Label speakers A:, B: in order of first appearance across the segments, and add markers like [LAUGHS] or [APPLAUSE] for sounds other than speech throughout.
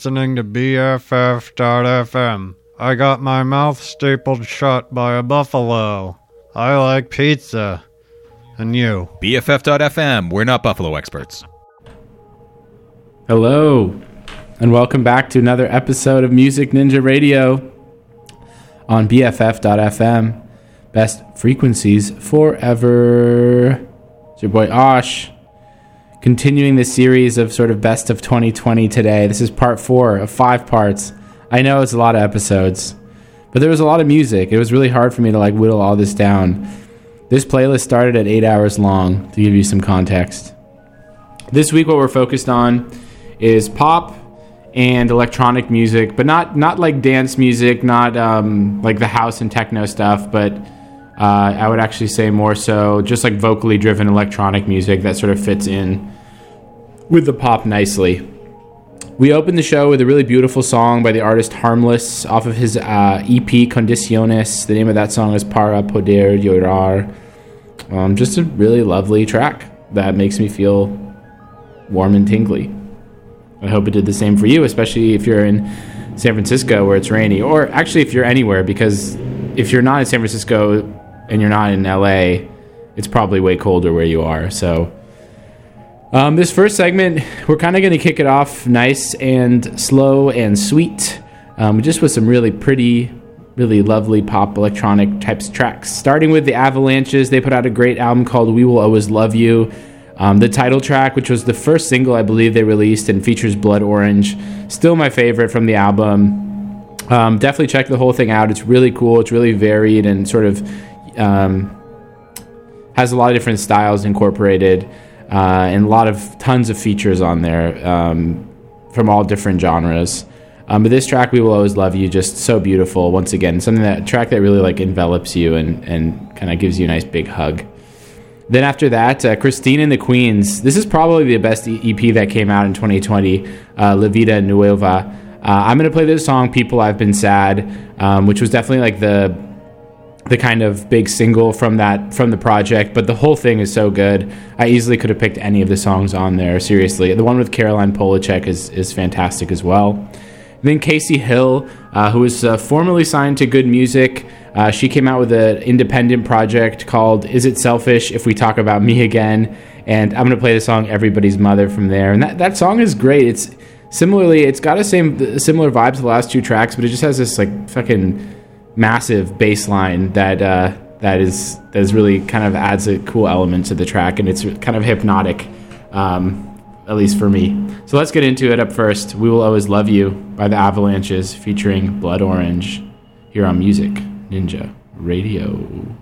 A: Hi, you're listening to BFF.FM. I got my mouth stapled shut by a buffalo. I like pizza. And you?
B: BFF.FM. We're not Buffalo experts.
C: Hello, and welcome back to another episode of Music Ninja Radio on BFF.FM. Best frequencies forever. It's your boy Osh. Continuing the series of sort of best of 2020 today. This is part four of five parts. I know it's a lot of episodes, but there was a lot of music. It was really hard for me to like whittle all this down. This playlist started at eight hours long to give you some context. This week, what we're focused on is pop and electronic music, but not not like dance music, not um, like the house and techno stuff, but uh, I would actually say more so just like vocally driven electronic music that sort of fits in with the pop nicely. We opened the show with a really beautiful song by the artist Harmless off of his uh, EP Condiciones. The name of that song is Para Poder Llorar. Um, just a really lovely track that makes me feel warm and tingly. I hope it did the same for you, especially if you're in San Francisco where it's rainy, or actually if you're anywhere, because if you're not in San Francisco and you're not in LA, it's probably way colder where you are. So, um, this first segment, we're kind of going to kick it off nice and slow and sweet, um, just with some really pretty, really lovely pop electronic types tracks. Starting with the Avalanches, they put out a great album called We Will Always Love You. Um, the title track, which was the first single I believe they released and features Blood Orange, still my favorite from the album. Um, definitely check the whole thing out. It's really cool. It's really varied and sort of um, has a lot of different styles incorporated uh, and a lot of tons of features on there um, from all different genres. Um, but this track, "We Will Always Love You," just so beautiful. Once again, something that track that really like envelops you and and kind of gives you a nice big hug. Then after that, uh, Christine and the Queens. This is probably the best EP that came out in 2020, uh, La Vita Nuova. Uh, I'm to play this song, People I've Been Sad, um, which was definitely like the the kind of big single from that from the project but the whole thing is so good i easily could have picked any of the songs on there seriously the one with caroline polachek is, is fantastic as well then Kacy Hill uh, who was uh, formerly signed to good music uh, she came out with an independent project called Is It Selfish If We Talk About Me Again? And I'm to play the song Everybody's Mother from there. And that, that song is great. It's similarly, it's got a same similar vibe to the last two tracks, but it just has this like fucking massive bass line that, uh, that is that is really kind of adds a cool element to the track and it's kind of hypnotic um, at least for me so let's get into it up first we will always love you by the avalanches featuring blood orange here on music Ninja Radio.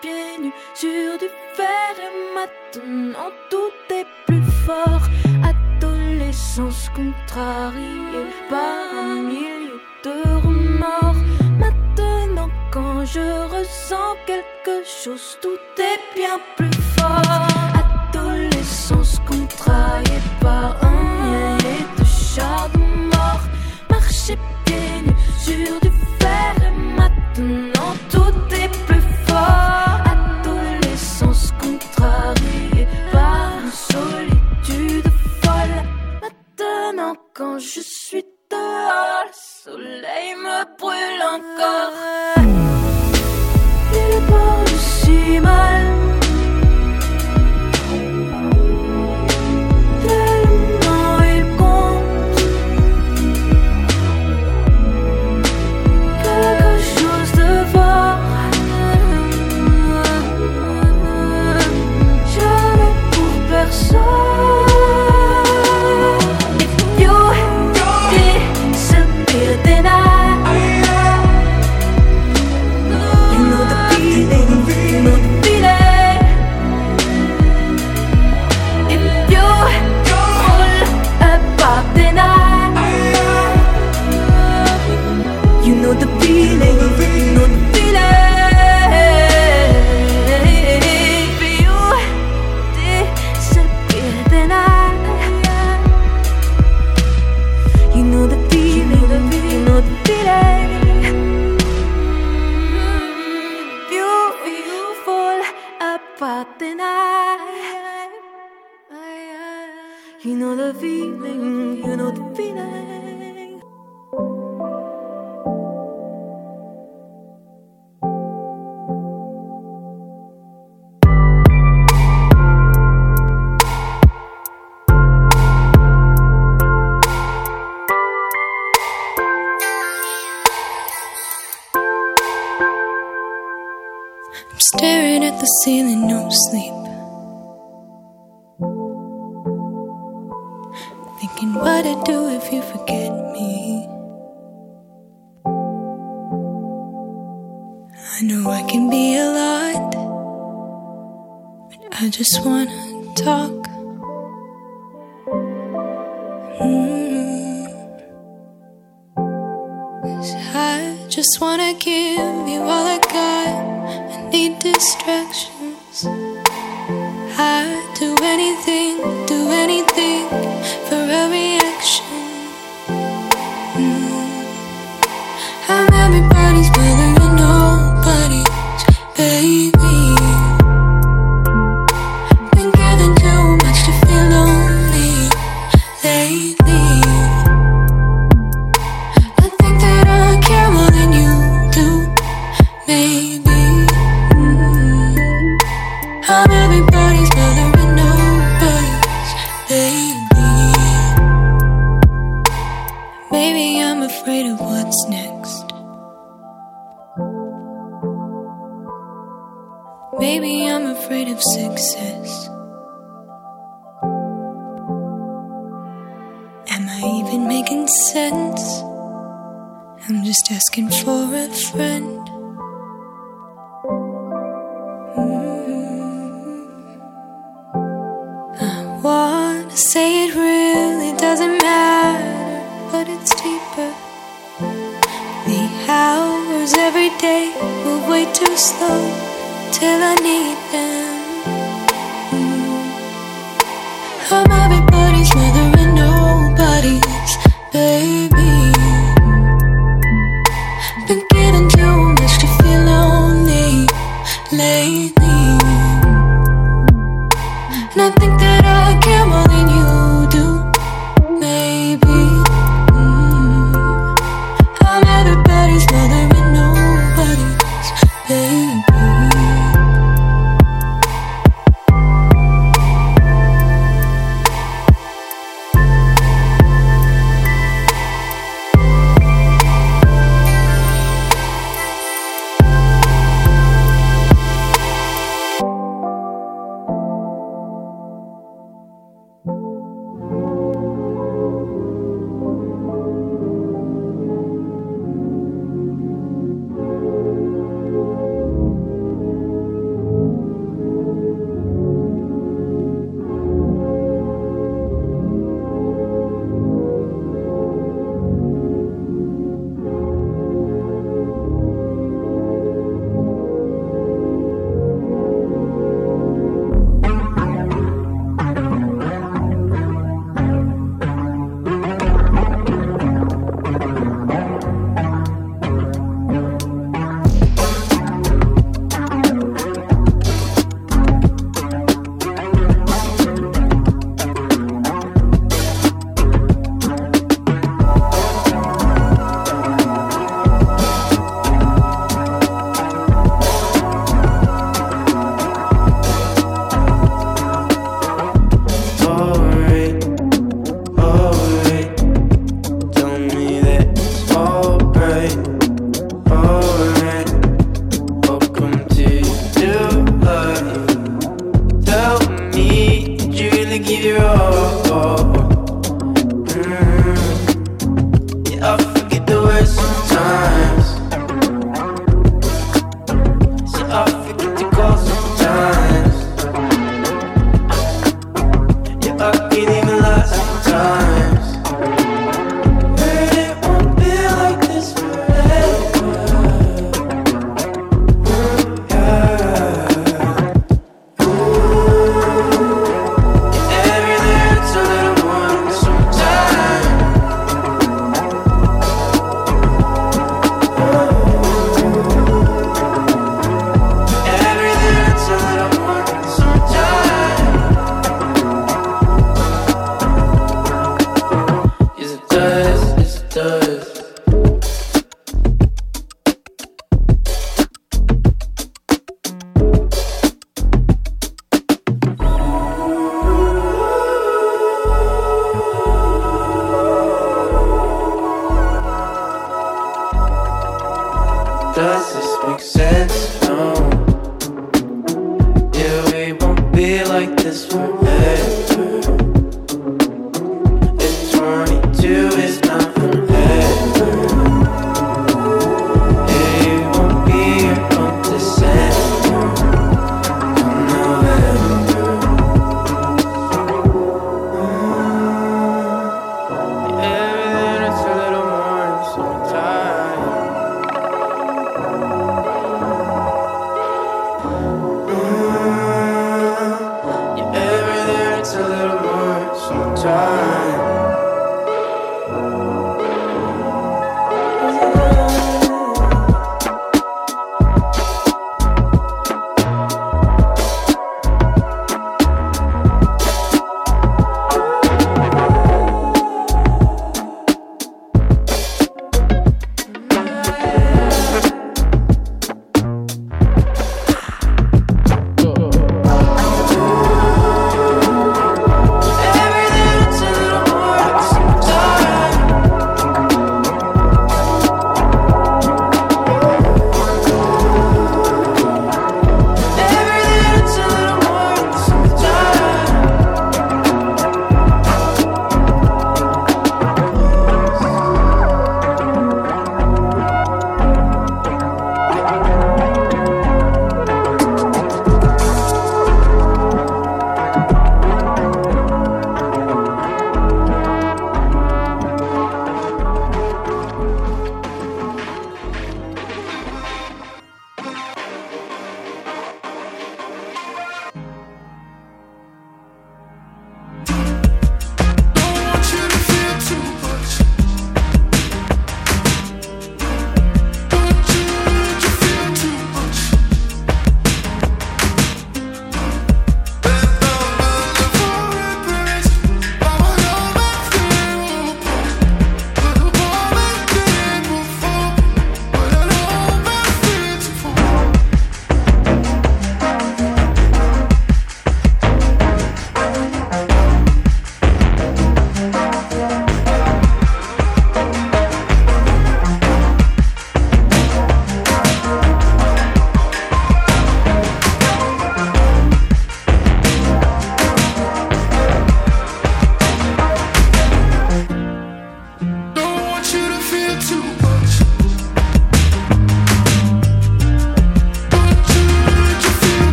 D: Pieds nus sur du fer et maintenant tout est plus fort. Adolescence contrariée par un millier de remords. Maintenant quand je ressens quelque chose, tout est bien plus fort. Adolescence contrariée par un millier de chars mort. Marcher pieds nus sur quand je suis dehors, le soleil me brûle encore. Il parle si mal. Know the feeling, you know the feeling. I'm staring at the ceiling, no sleep. What I'd do if you forget me. I know I can be a lot, but I just wanna talk. Mm. 'Cause I just wanna give you all I got. I need distractions. I do anything, do anything for a afraid of success. Am I even making sense? I'm just asking for a friend. Mm-hmm. I wanna say it really doesn't matter, but it's deeper. The hours every day move way too slow till I need them.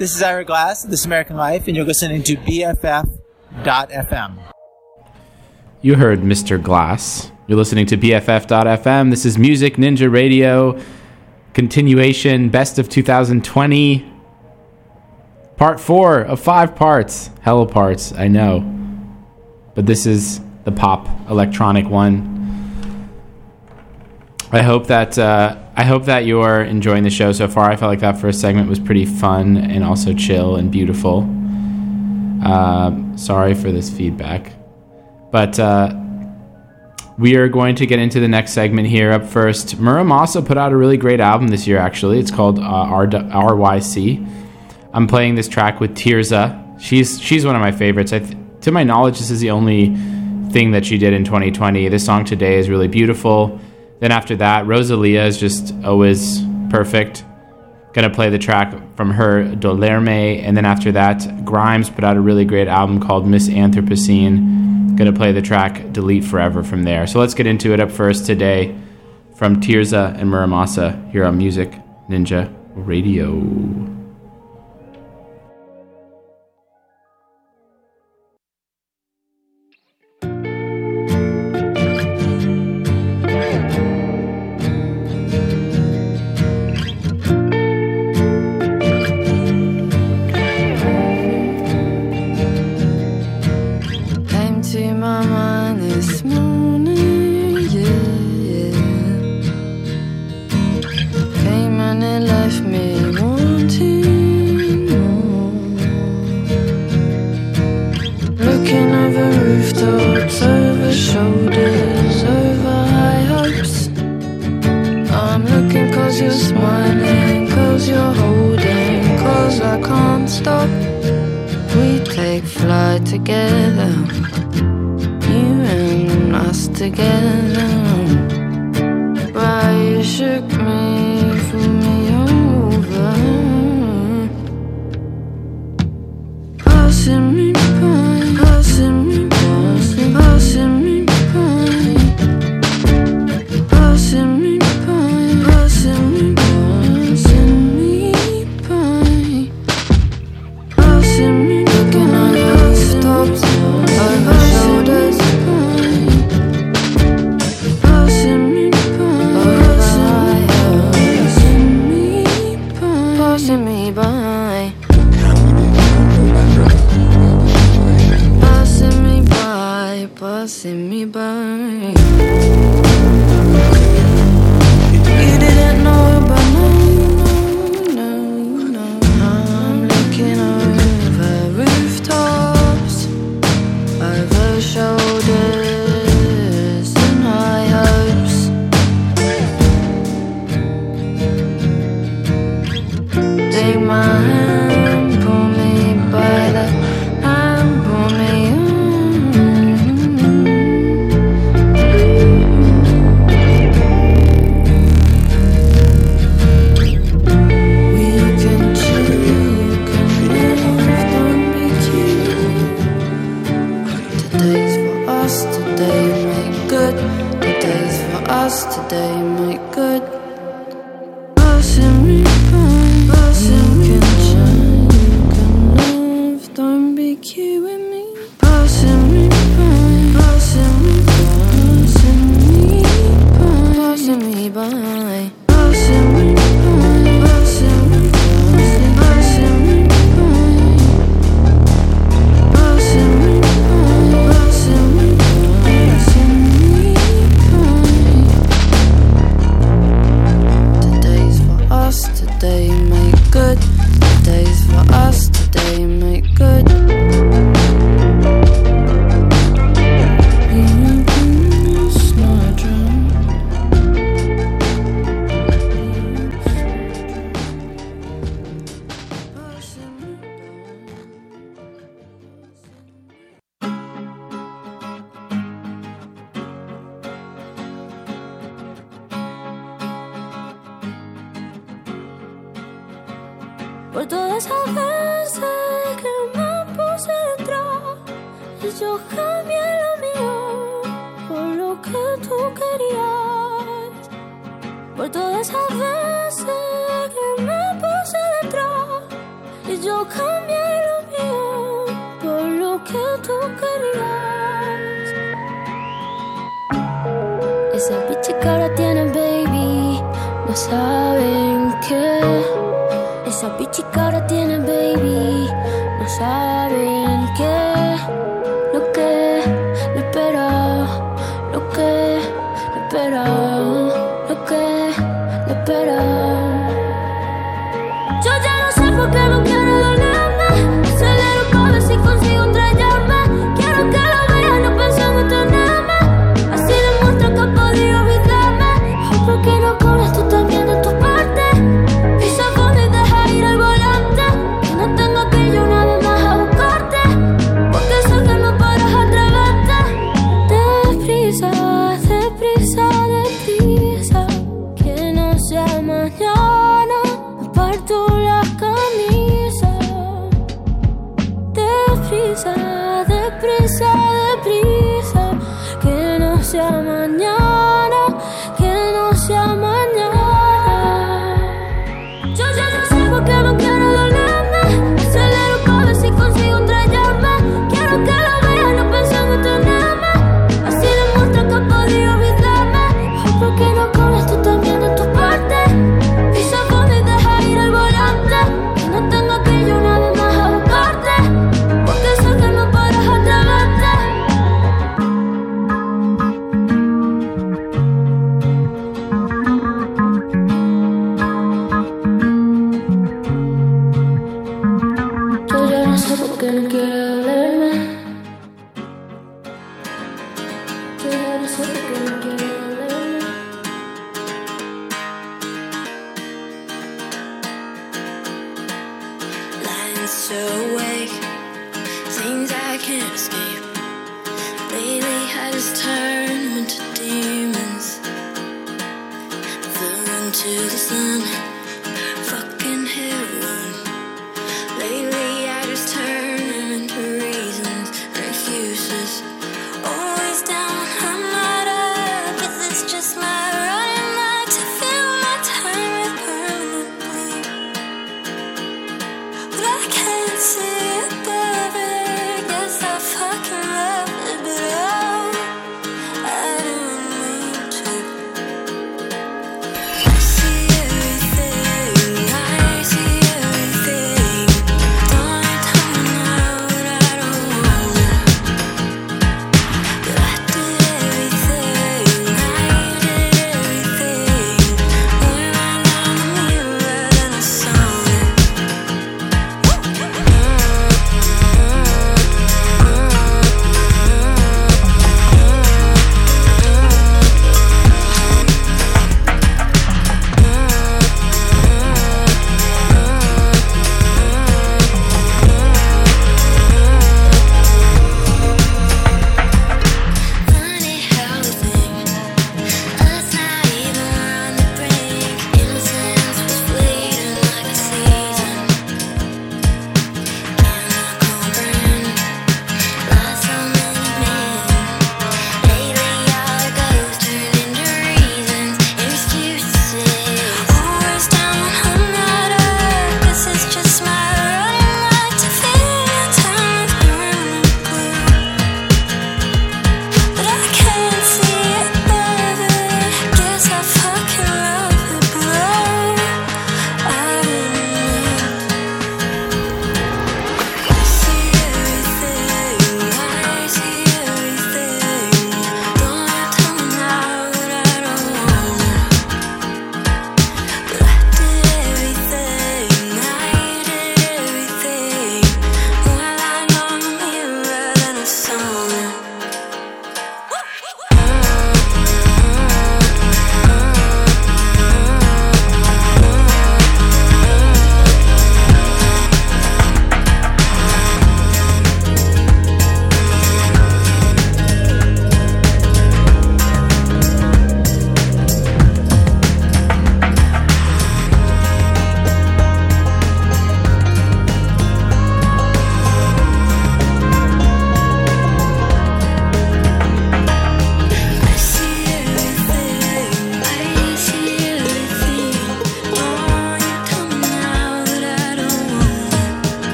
E: This is
F: Ira Glass, This American Life, and you're listening to BFF.FM.
C: You heard Mr. Glass. You're listening to BFF.FM. This is Music Ninja Radio. Continuation, best of 2020. Part four of five parts. Hella parts, I know. But this is the pop electronic one. I hope that uh, I hope that you're enjoying the show so far. I felt like that first segment was pretty fun and also chill and beautiful. Uh, sorry for this feedback. But uh, we are going to get into the next segment here. Up first, Mura Masa put out a really great album this year, actually. It's called uh, R- RYC. I'm playing this track with Tirzah. She's, she's one of my favorites. Th- to my knowledge, this is the only thing that she did in 2020. This song today is really beautiful. Then after that, Rosalia is just always perfect. Gonna play the track from her Dolerme, and then after that, Grimes put out a really great album called Miss Anthropocene. Gonna play the track Delete Forever from there. So let's get into it up first today from Tirzah and Mura Masa here on Music Ninja Radio.
G: My
H: still awake. Things I can't escape. Lately, I just turn into demons. Fell into the sun.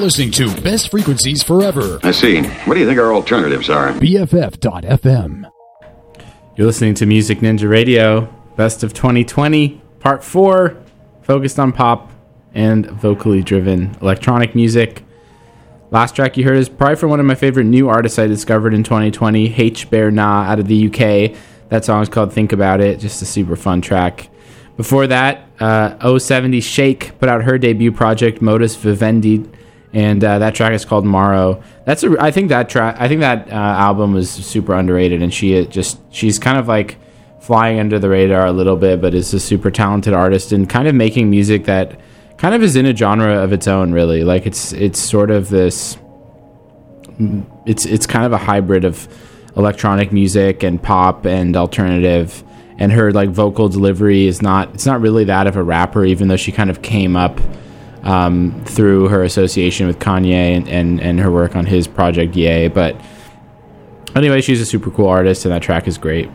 I: Listening to Best Frequencies Forever.
J: I see. What do you think our alternatives are?
I: BFF.FM.
C: You're listening to Music Ninja Radio, Best of 2020, Part 4, focused on pop and vocally driven electronic music. Last track you heard is probably from one of my favorite new artists I discovered in 2020, Haich Ber Na out of the UK. That song is called Think About It, just a super fun track. Before that, uh, 070 Shake put out her debut project, Modus Vivendi, and uh, that track is called Morrow. That's a, I think that track, I think that uh, album was super underrated, and she just she's kind of like flying under the radar a little bit, but is a super talented artist and kind of making music that kind of is in a genre of its own. Really, like it's it's sort of this, it's it's kind of a hybrid of electronic music and pop and alternative and her like vocal delivery is not it's not really that of a rapper even though she kind of came up um, through her association with Kanye and, and, and her work on his project ye but anyway she's a super cool artist and that track is great.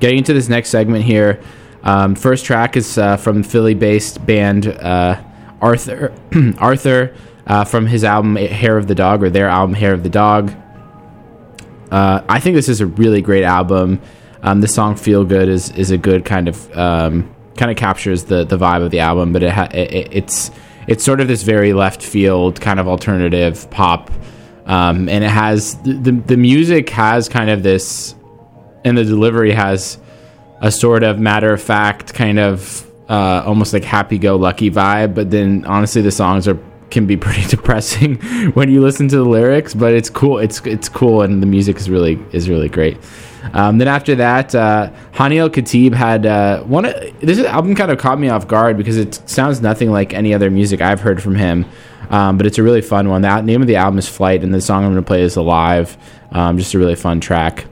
C: Getting into this next segment here um, first track is uh, from Philly based band uh, Arthur [CLEARS THROAT] Arthur uh, from his album Hair of the Dog or their album Hair of the Dog. Uh, I think this is a really great album. Um, the song "Feel Good" is is a good kind of um, kind of captures the the vibe of the album, but it, ha- it it's it's sort of this very left field kind of alternative pop, um, and it has the, the music has kind of this, and the delivery has a sort of matter of fact kind of uh, almost like happy go lucky vibe, but then honestly the songs are can be pretty [LAUGHS] depressing when you listen to the lyrics, but it's cool. It's it's cool, and the music is really is really great. Um, then after that, uh, Hanni El Khatib had uh, one. This album kind of caught me off guard because it sounds nothing like any other music I've heard from him. Um, but it's a really fun one. The name of the album is Flight, and the song I'm going to play is Alive. Um, just a really fun track.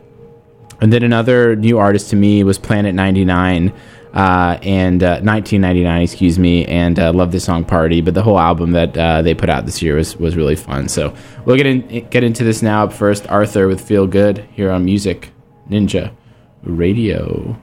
C: And then another new artist to me was Planet 99 uh, and uh, 1999, excuse me, and uh, love this song Party. But the whole album that uh, they put out this year was, was really fun. So we'll get in, get into this now. Up first, Arthur with Feel Good here on Music Ninja Radio.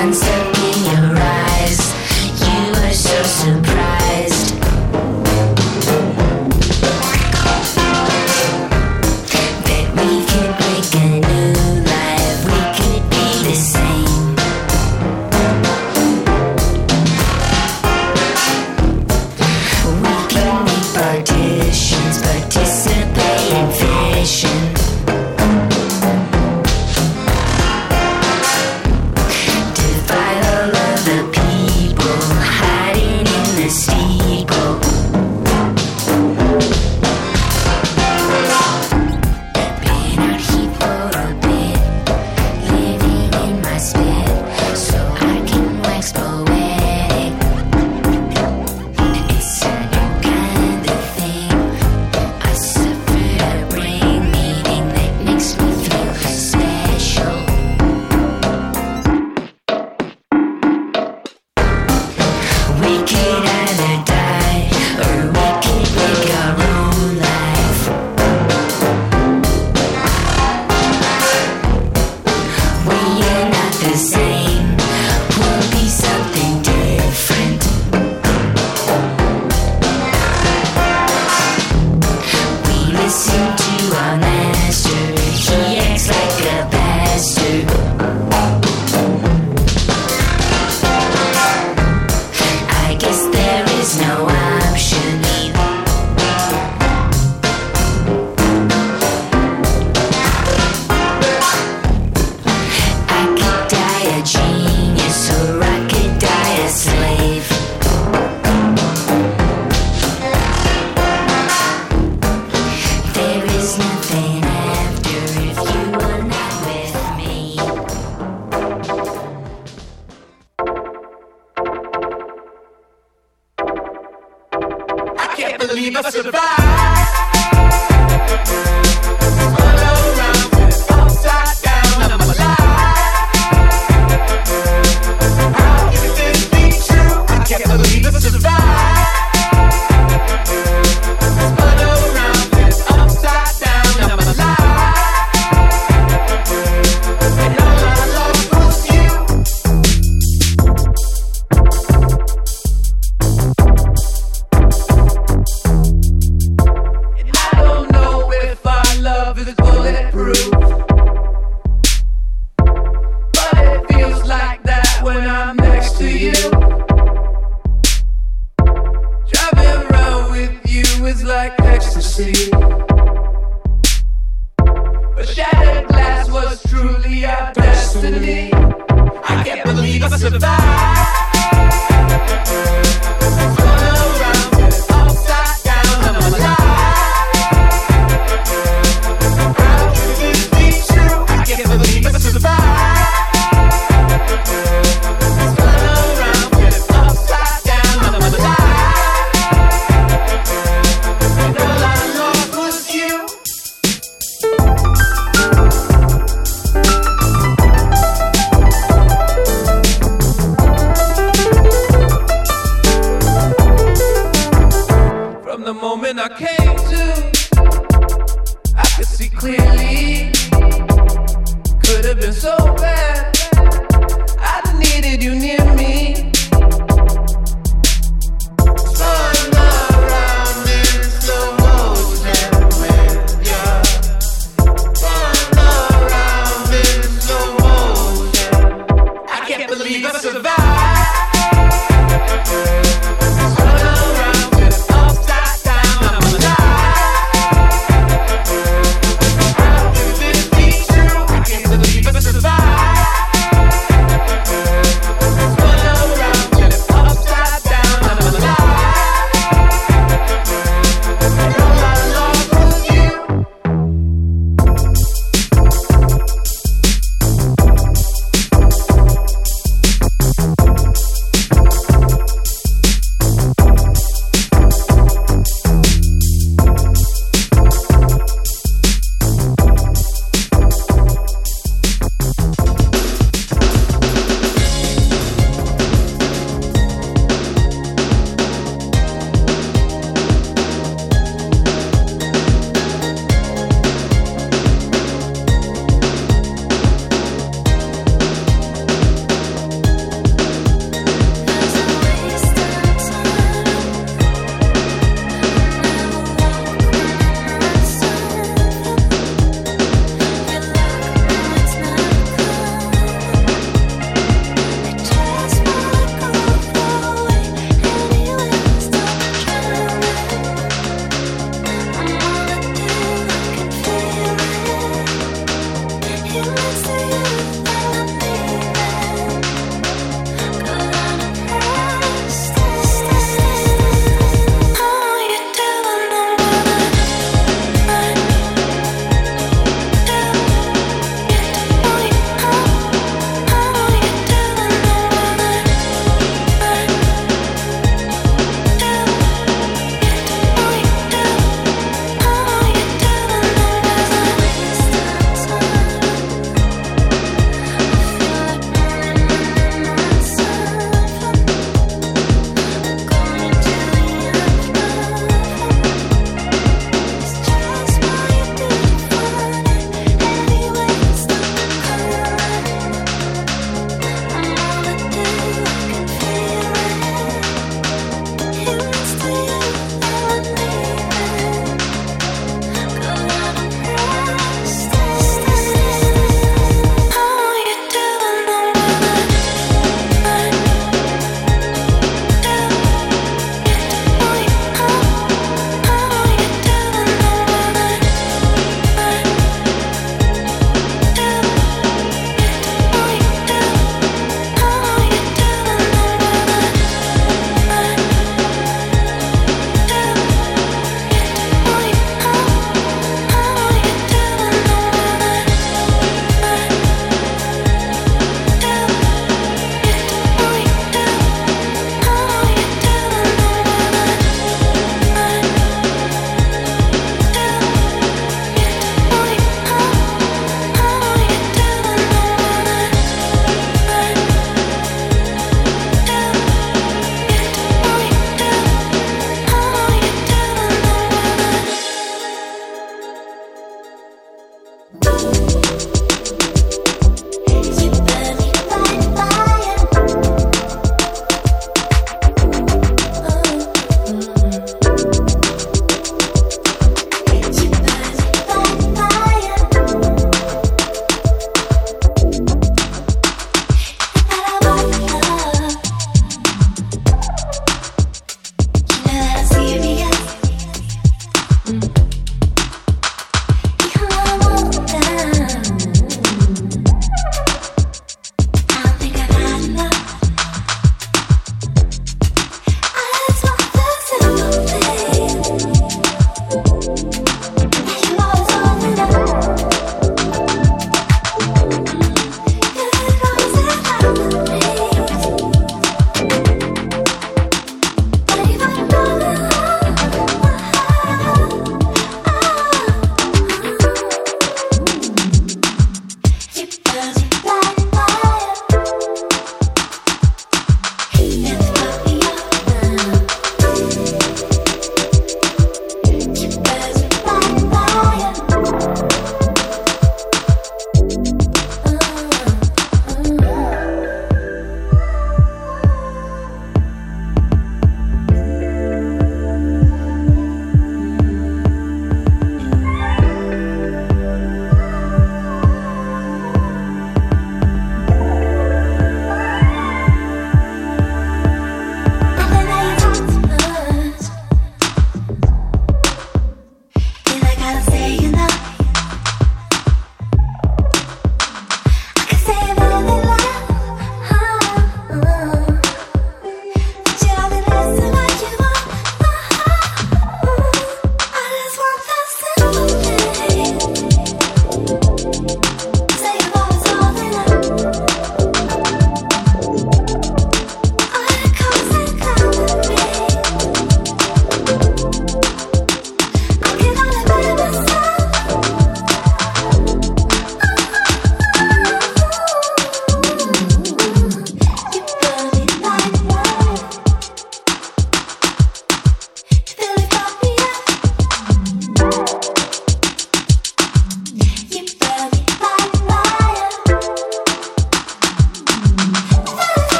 E: and
H: still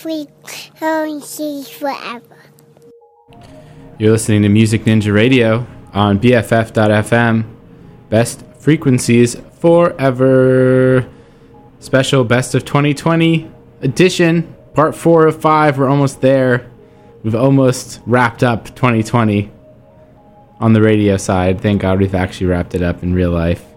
H: free forever.
C: You're listening to Music Ninja Radio on BFF.FM. Best frequencies forever. Special Best of 2020 edition, part four of five. We're almost there. We've almost wrapped up 2020 on the radio side. Thank God we've actually wrapped it up in real life.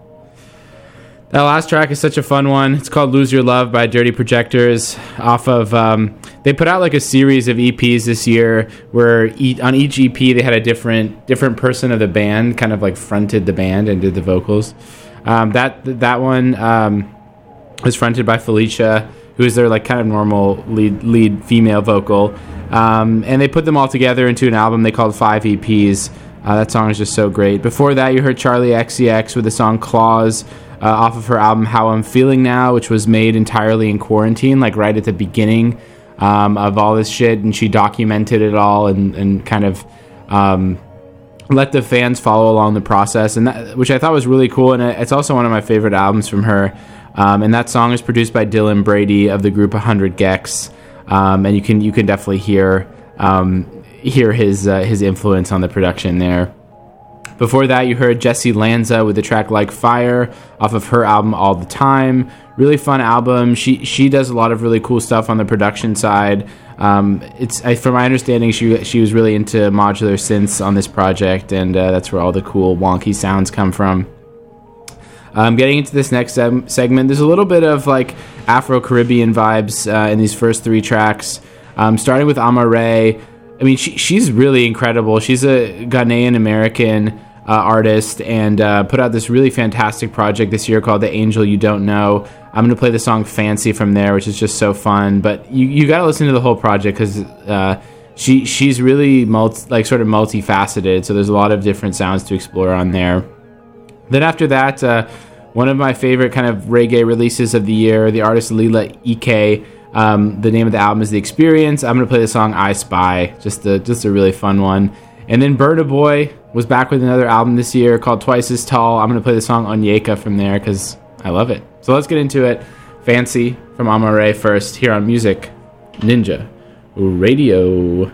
C: That last track is such a fun one. It's called "Lose Your Love" by Dirty Projectors. Off of, um, they put out like a series of EPs this year, where e- on each EP they had a different different person of the band, kind of like fronted the band and did the vocals. Um, that that one um, was fronted by Felicia, who is their like kind of normal lead lead female vocal, um, and they put them all together into an album they called Five EPs. Uh, that song is just so great. Before that, you heard Charli XCX with the song Claws uh, off of her album How I'm Feeling Now, which was made entirely in quarantine, like right at the beginning um, of all this shit. And she documented it all and, and kind of um, let the fans follow along the process, and that, which I thought was really cool. And it's also one of my favorite albums from her. Um, and that song is produced by Dylan Brady of the group 100 gecs, um, and you can you can definitely hear um, hear his uh, his influence on the production there. Before that, you heard Jessy Lanza with the track "Like Fire" off of her album "All the Time." Really fun album. She she does a lot of really cool stuff on the production side. Um, it's I, from my understanding, she she was really into modular synths on this project, and uh, that's where all the cool wonky sounds come from. Um, getting into this next sem- segment, there's a little bit of like Afro Caribbean vibes uh, in these first three tracks. Um, starting with Amaarae, I mean, she, she's really incredible. She's a Ghanaian American uh, artist and uh, put out this really fantastic project this year called The Angel You Don't Know. I'm going to play the song Fancy from there, which is just so fun. But you, you got to listen to the whole project because uh, she she's really multi, like sort of multifaceted. So there's a lot of different sounds to explore on there. Then after that, uh, one of my favorite kind of reggae releases of the year, the artist Lila Iké. Um, the name of the album is The Experience. I'm gonna play the song I Spy, just a just a really fun one. And then Burna Boy was back with another album this year called Twice as Tall. I'm gonna play the song Onyeka from there because I love it. So let's get into it. Fancy from Amaarae first here on Music Ninja Radio.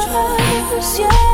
K: choice, yeah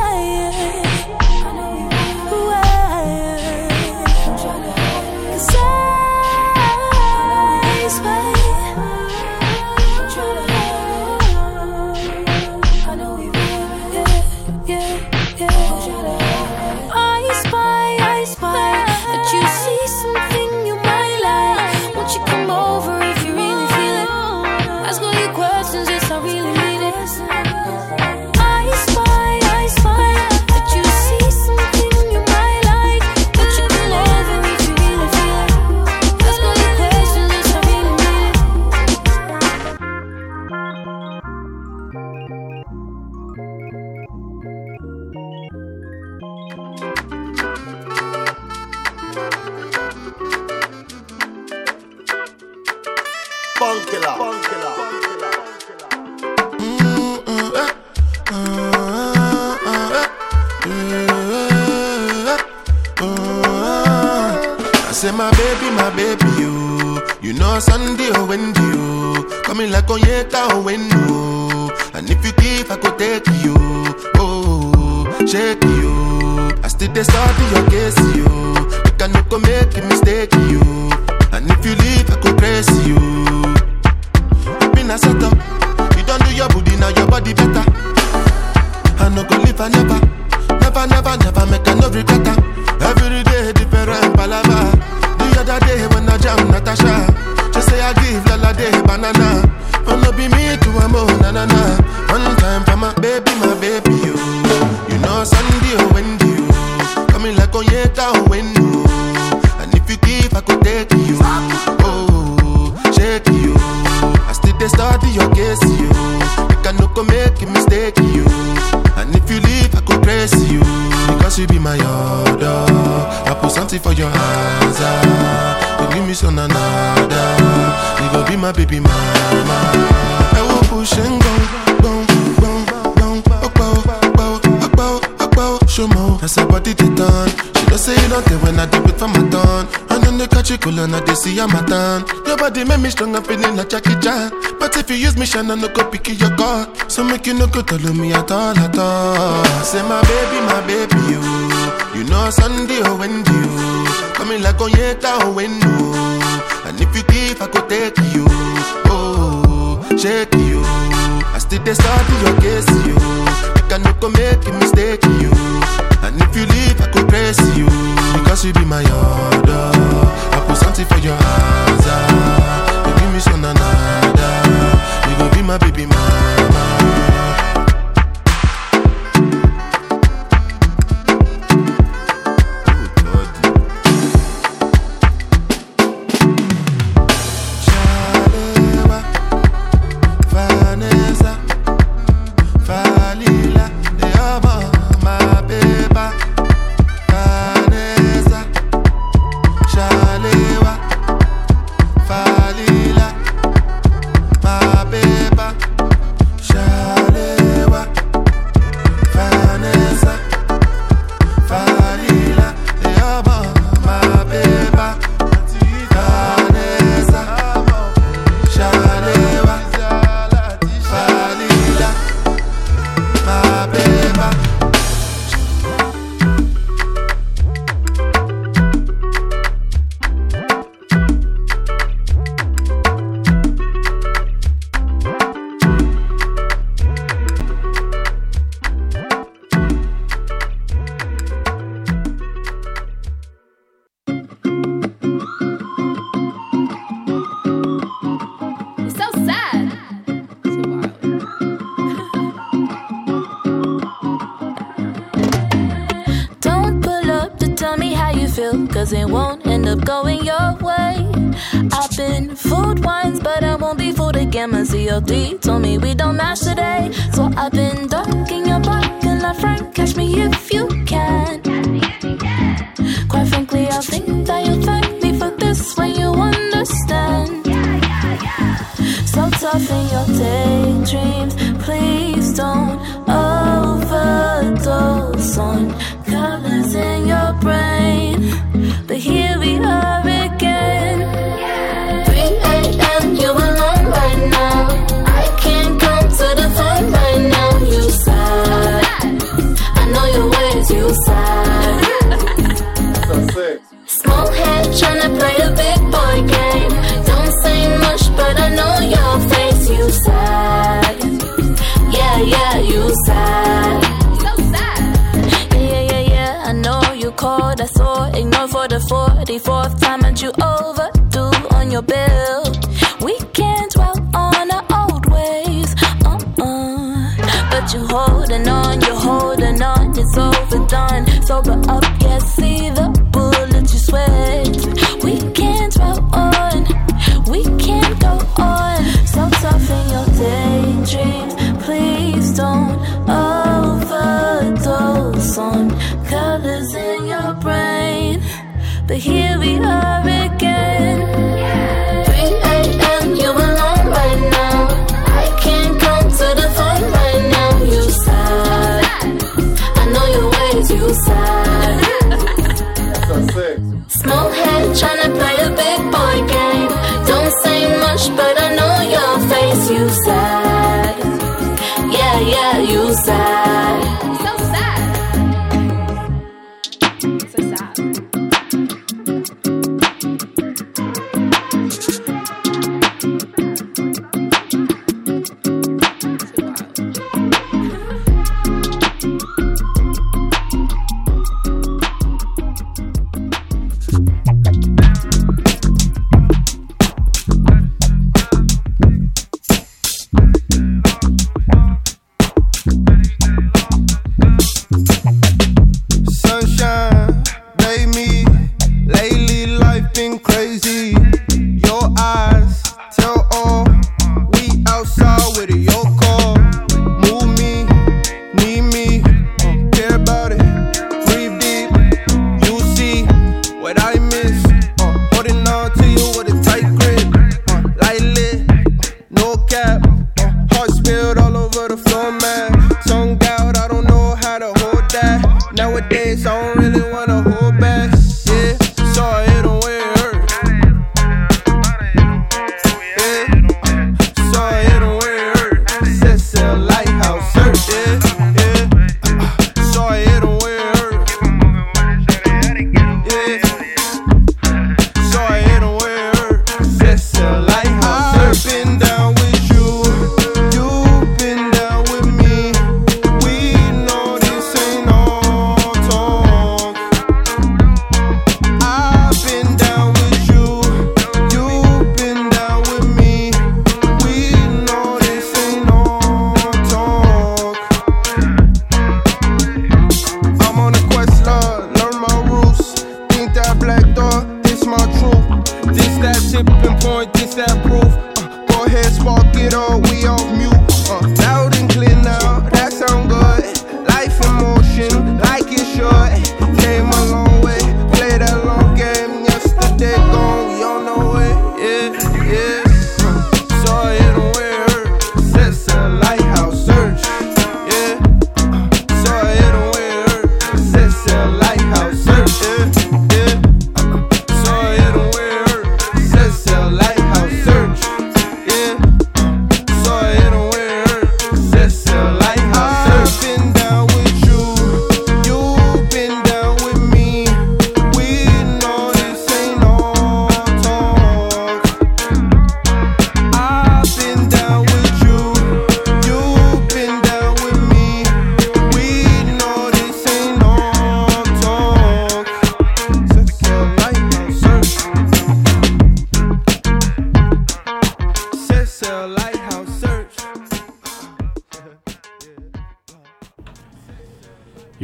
L: my.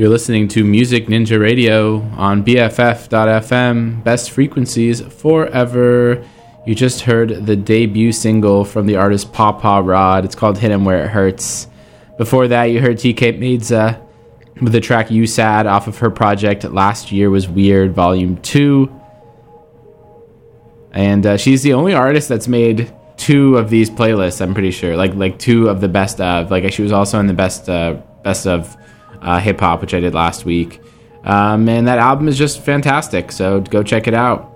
K: You're
C: listening to Music Ninja Radio on BFF.FM, best frequencies forever. You just heard the debut single from the artist Papa Rod. It's called Hit 'Em Where It Hurts. Before that, you heard Tkay Maidza with the track You Sad off of her project Last Year Was Weird, Volume 2. And uh, she's the only artist that's made two of these playlists, I'm pretty sure. Like like two of the best of. Like she was also in the best uh, best of uh, hip hop, which I did last week. Um, and that album is just fantastic. So go check it out.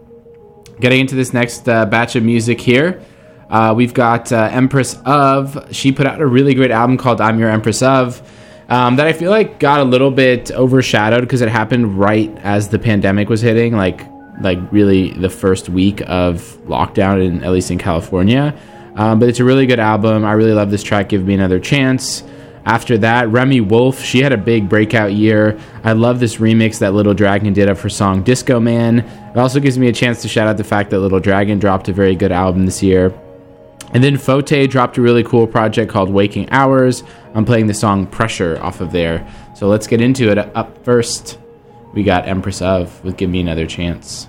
C: Getting into this next uh, batch of music here, uh, we've got uh, Empress of. She put out a really great album called "I'm Your Empress of." Um, that I feel like got a little bit overshadowed because it happened right as the pandemic was hitting, like like really the first week of lockdown, in at least in California. Um, but it's a really good album. I really love this track. Give me another chance. After that, Remi Wolf, she had a big breakout year. I love this remix that Little Dragon did of her song Disco Man. It also gives me a chance to shout out the fact that Little Dragon dropped a very good album this year. And then Fote dropped a really cool project called Waking Hours. I'm playing the song Pressure off of there. So let's get into it. Up first, we got Empress of with Give Me Another Chance.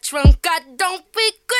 M: Drunk, I don't regret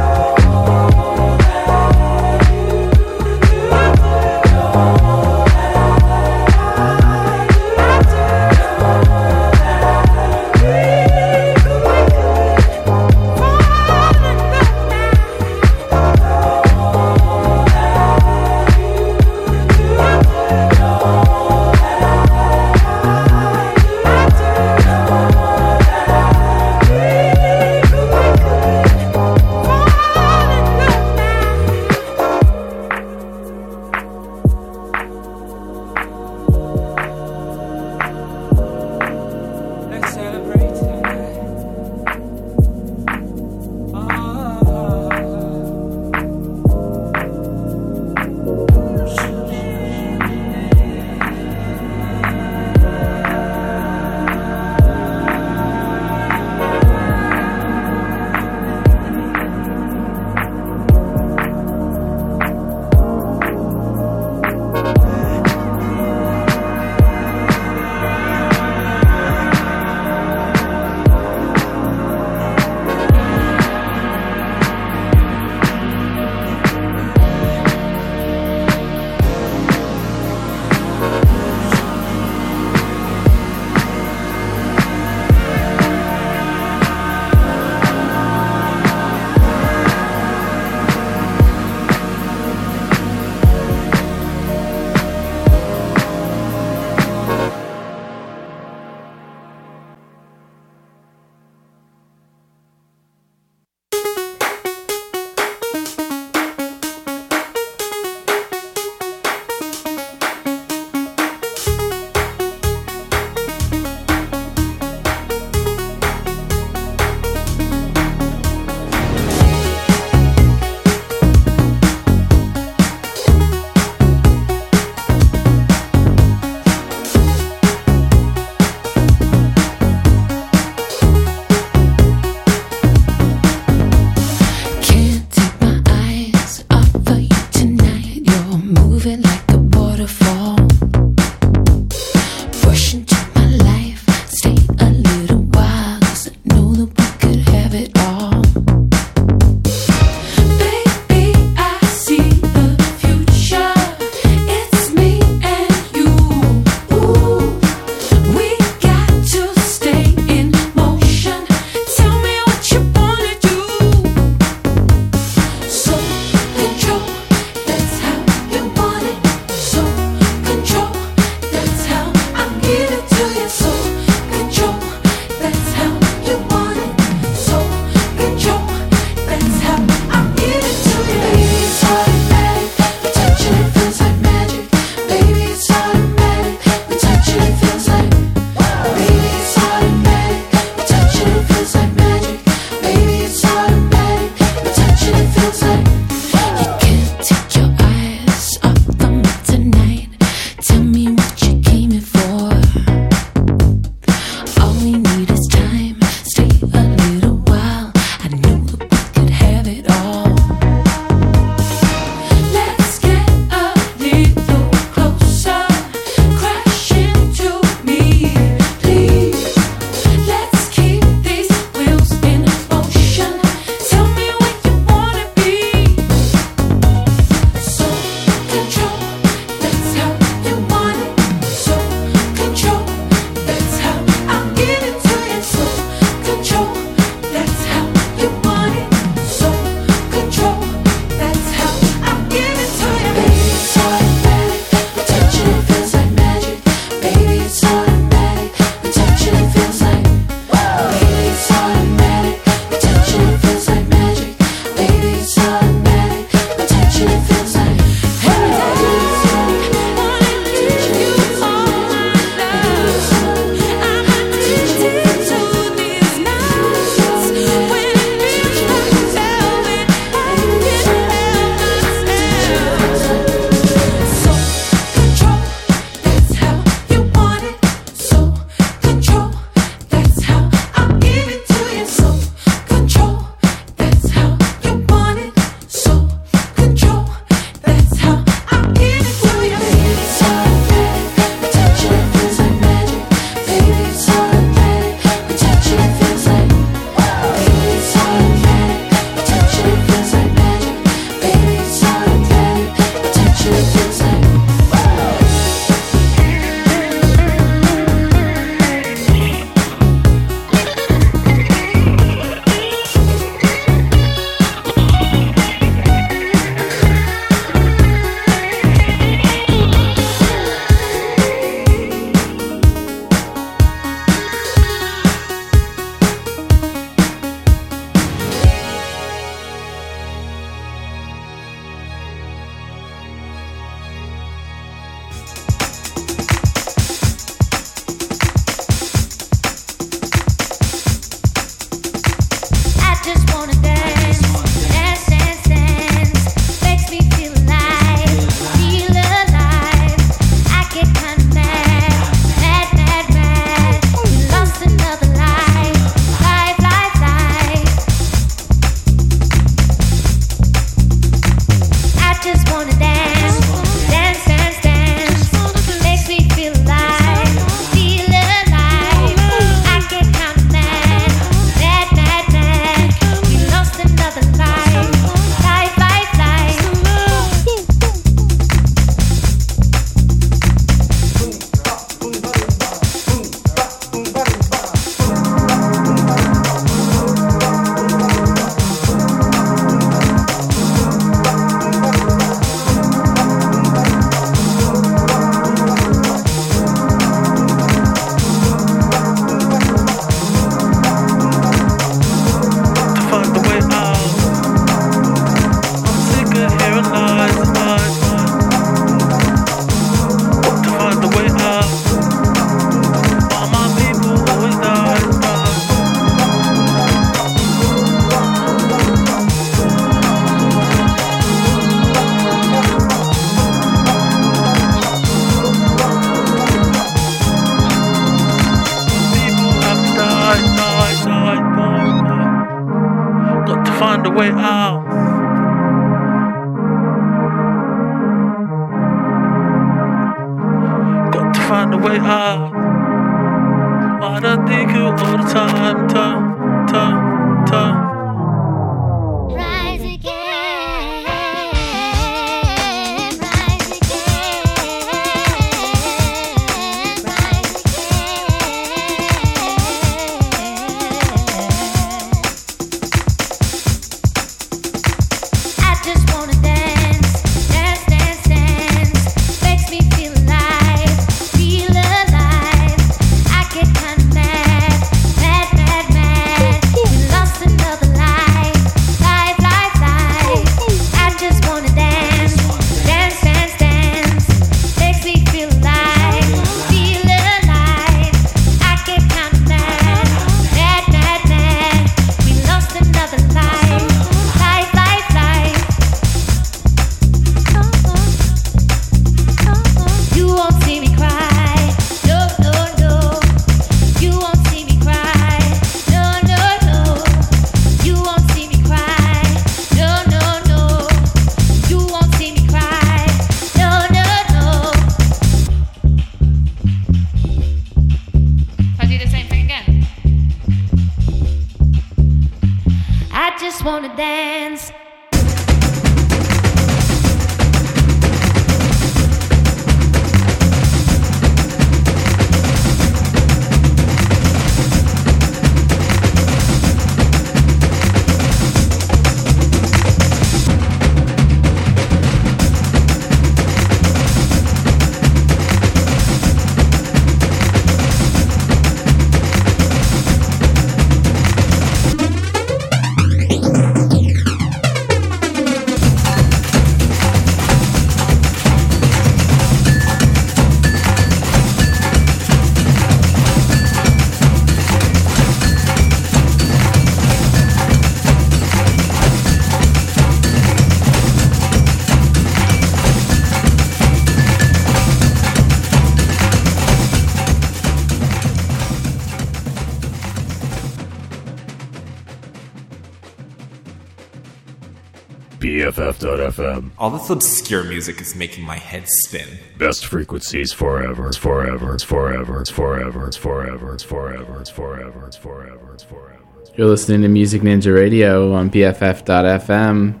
N: BFF.FM.
O: All this obscure music is making my head spin.
N: Best frequencies forever. It's forever. It's forever. It's forever. It's forever. It's forever. It's forever. It's forever. It's forever.
C: You're listening to Music Ninja Radio on BFF.FM.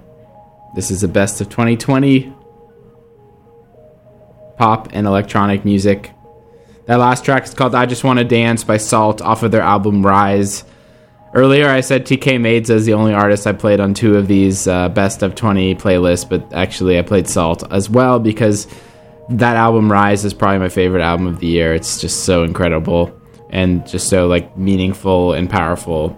C: This is the best of 2020 pop and electronic music. That last track is called I Just Want to Dance by Sault off of their album Rise. Earlier, I said Tkay Maidza is the only artist I played on two of these uh, best of 20 playlists, but actually, I played Sault as well because that album Rise is probably my favorite album of the year. It's just so incredible and just so like meaningful and powerful.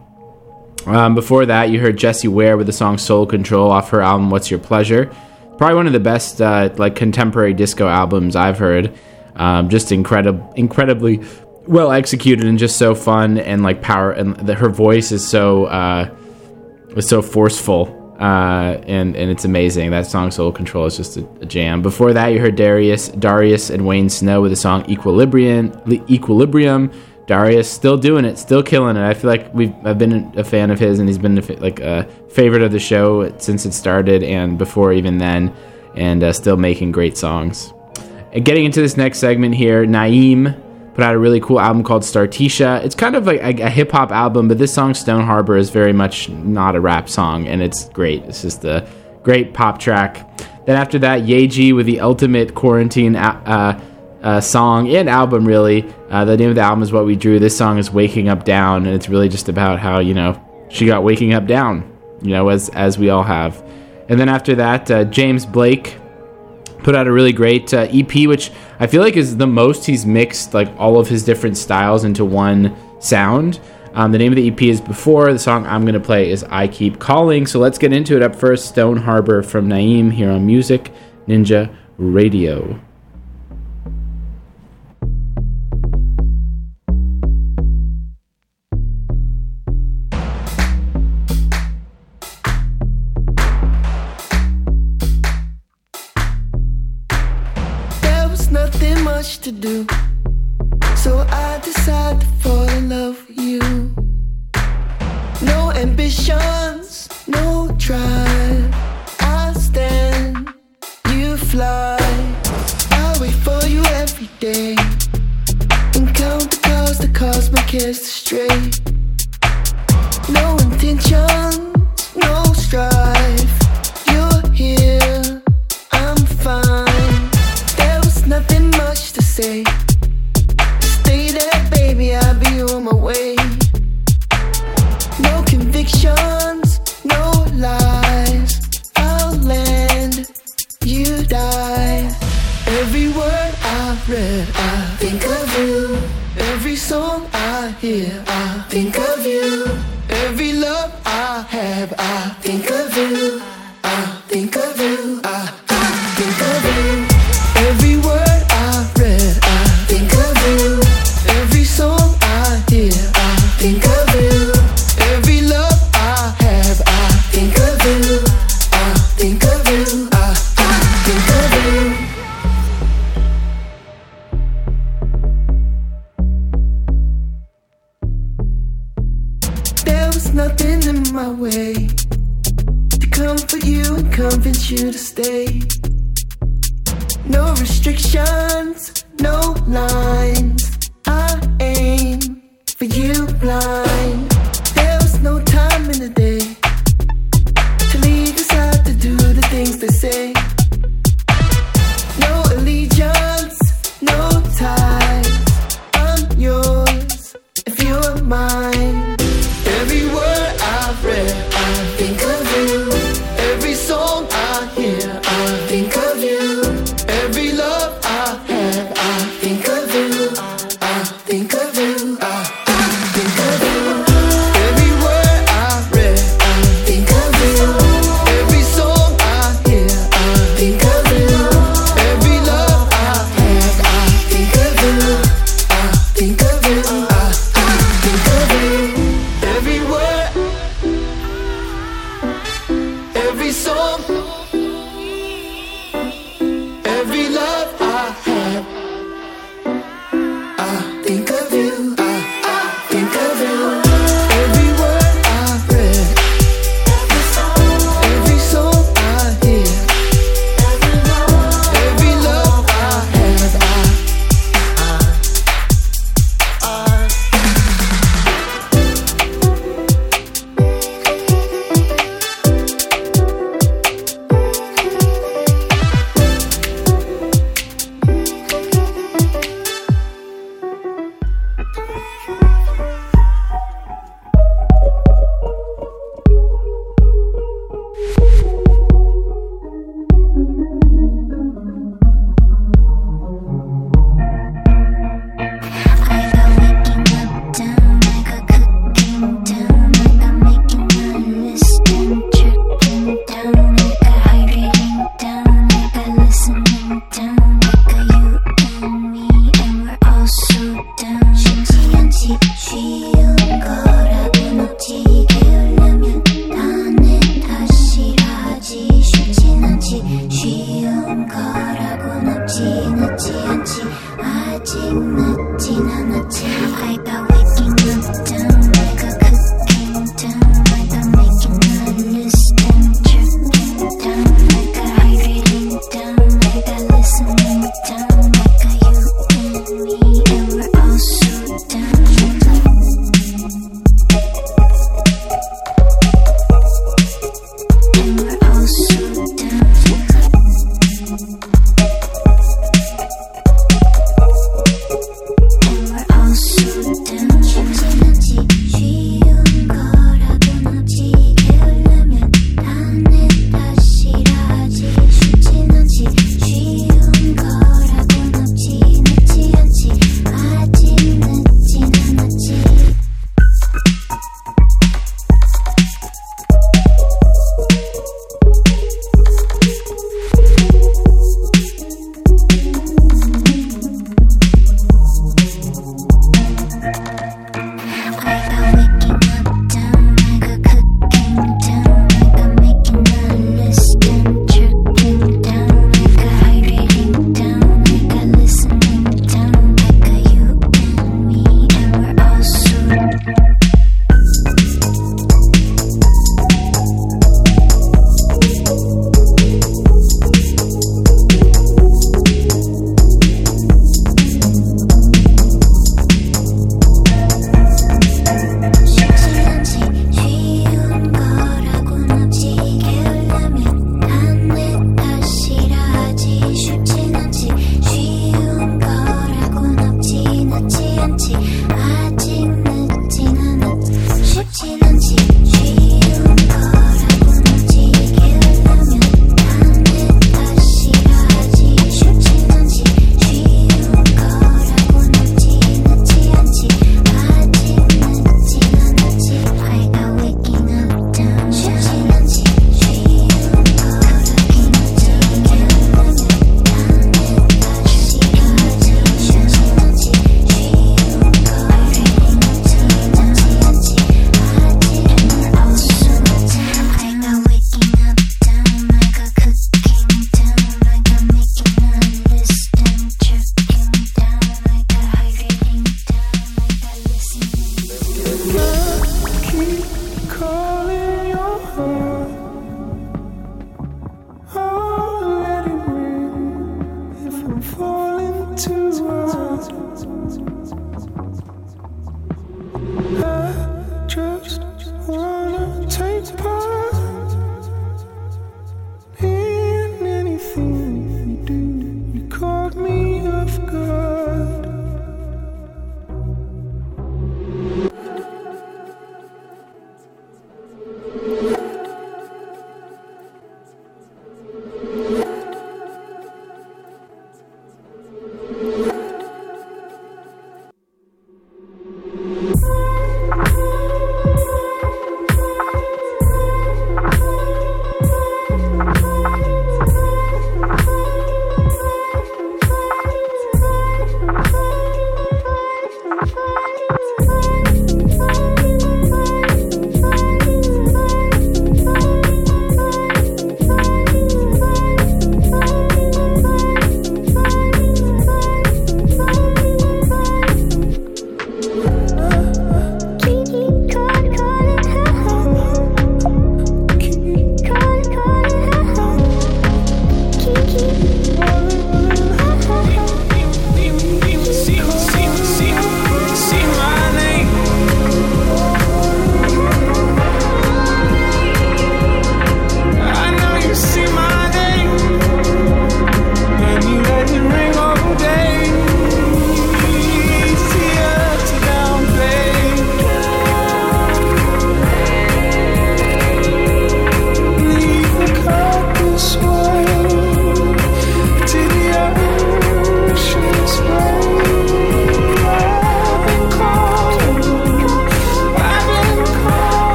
C: Um, before that, you heard Jessie Ware with the song Soul Control off her album What's Your Pleasure. Probably one of the best uh, like contemporary disco albums I've heard. Um, just incredible, incredibly well executed and just so fun and like power and the, her voice is so uh, so forceful uh, and and it's amazing. That song Soul Control is just a, a jam. Before that, you heard Darius Darius and Wayne Snow with the song Equilibrium. Equilibrium. Darius still doing it, still killing it. I feel like we've I've been a fan of his, and he's been a, like a favorite of the show since it started and before even then, and uh, still making great songs. And getting into this next segment here, Naeem put out a really cool album called Startisha. It's kind of like a, a hip hop album, but this song Stone Harbor is very much not a rap song, and it's great. It's just a great pop track. Then after that, Yaeji with the ultimate quarantine uh, uh, song and album, really. Uh, the name of the album is What We Drew. This song is Waking Up Down, and it's really just about how, you know, she got waking up down, you know, as, as we all have. And then after that, uh, James Blake put out a really great uh, EP, which I feel like is the most he's mixed like all of his different styles into one sound. Um, the name of the EP is Before. The song I'm going to play is I Keep Calling. So let's get into it. Up first, Stone Harbor from Naeem here on Music Ninja Radio.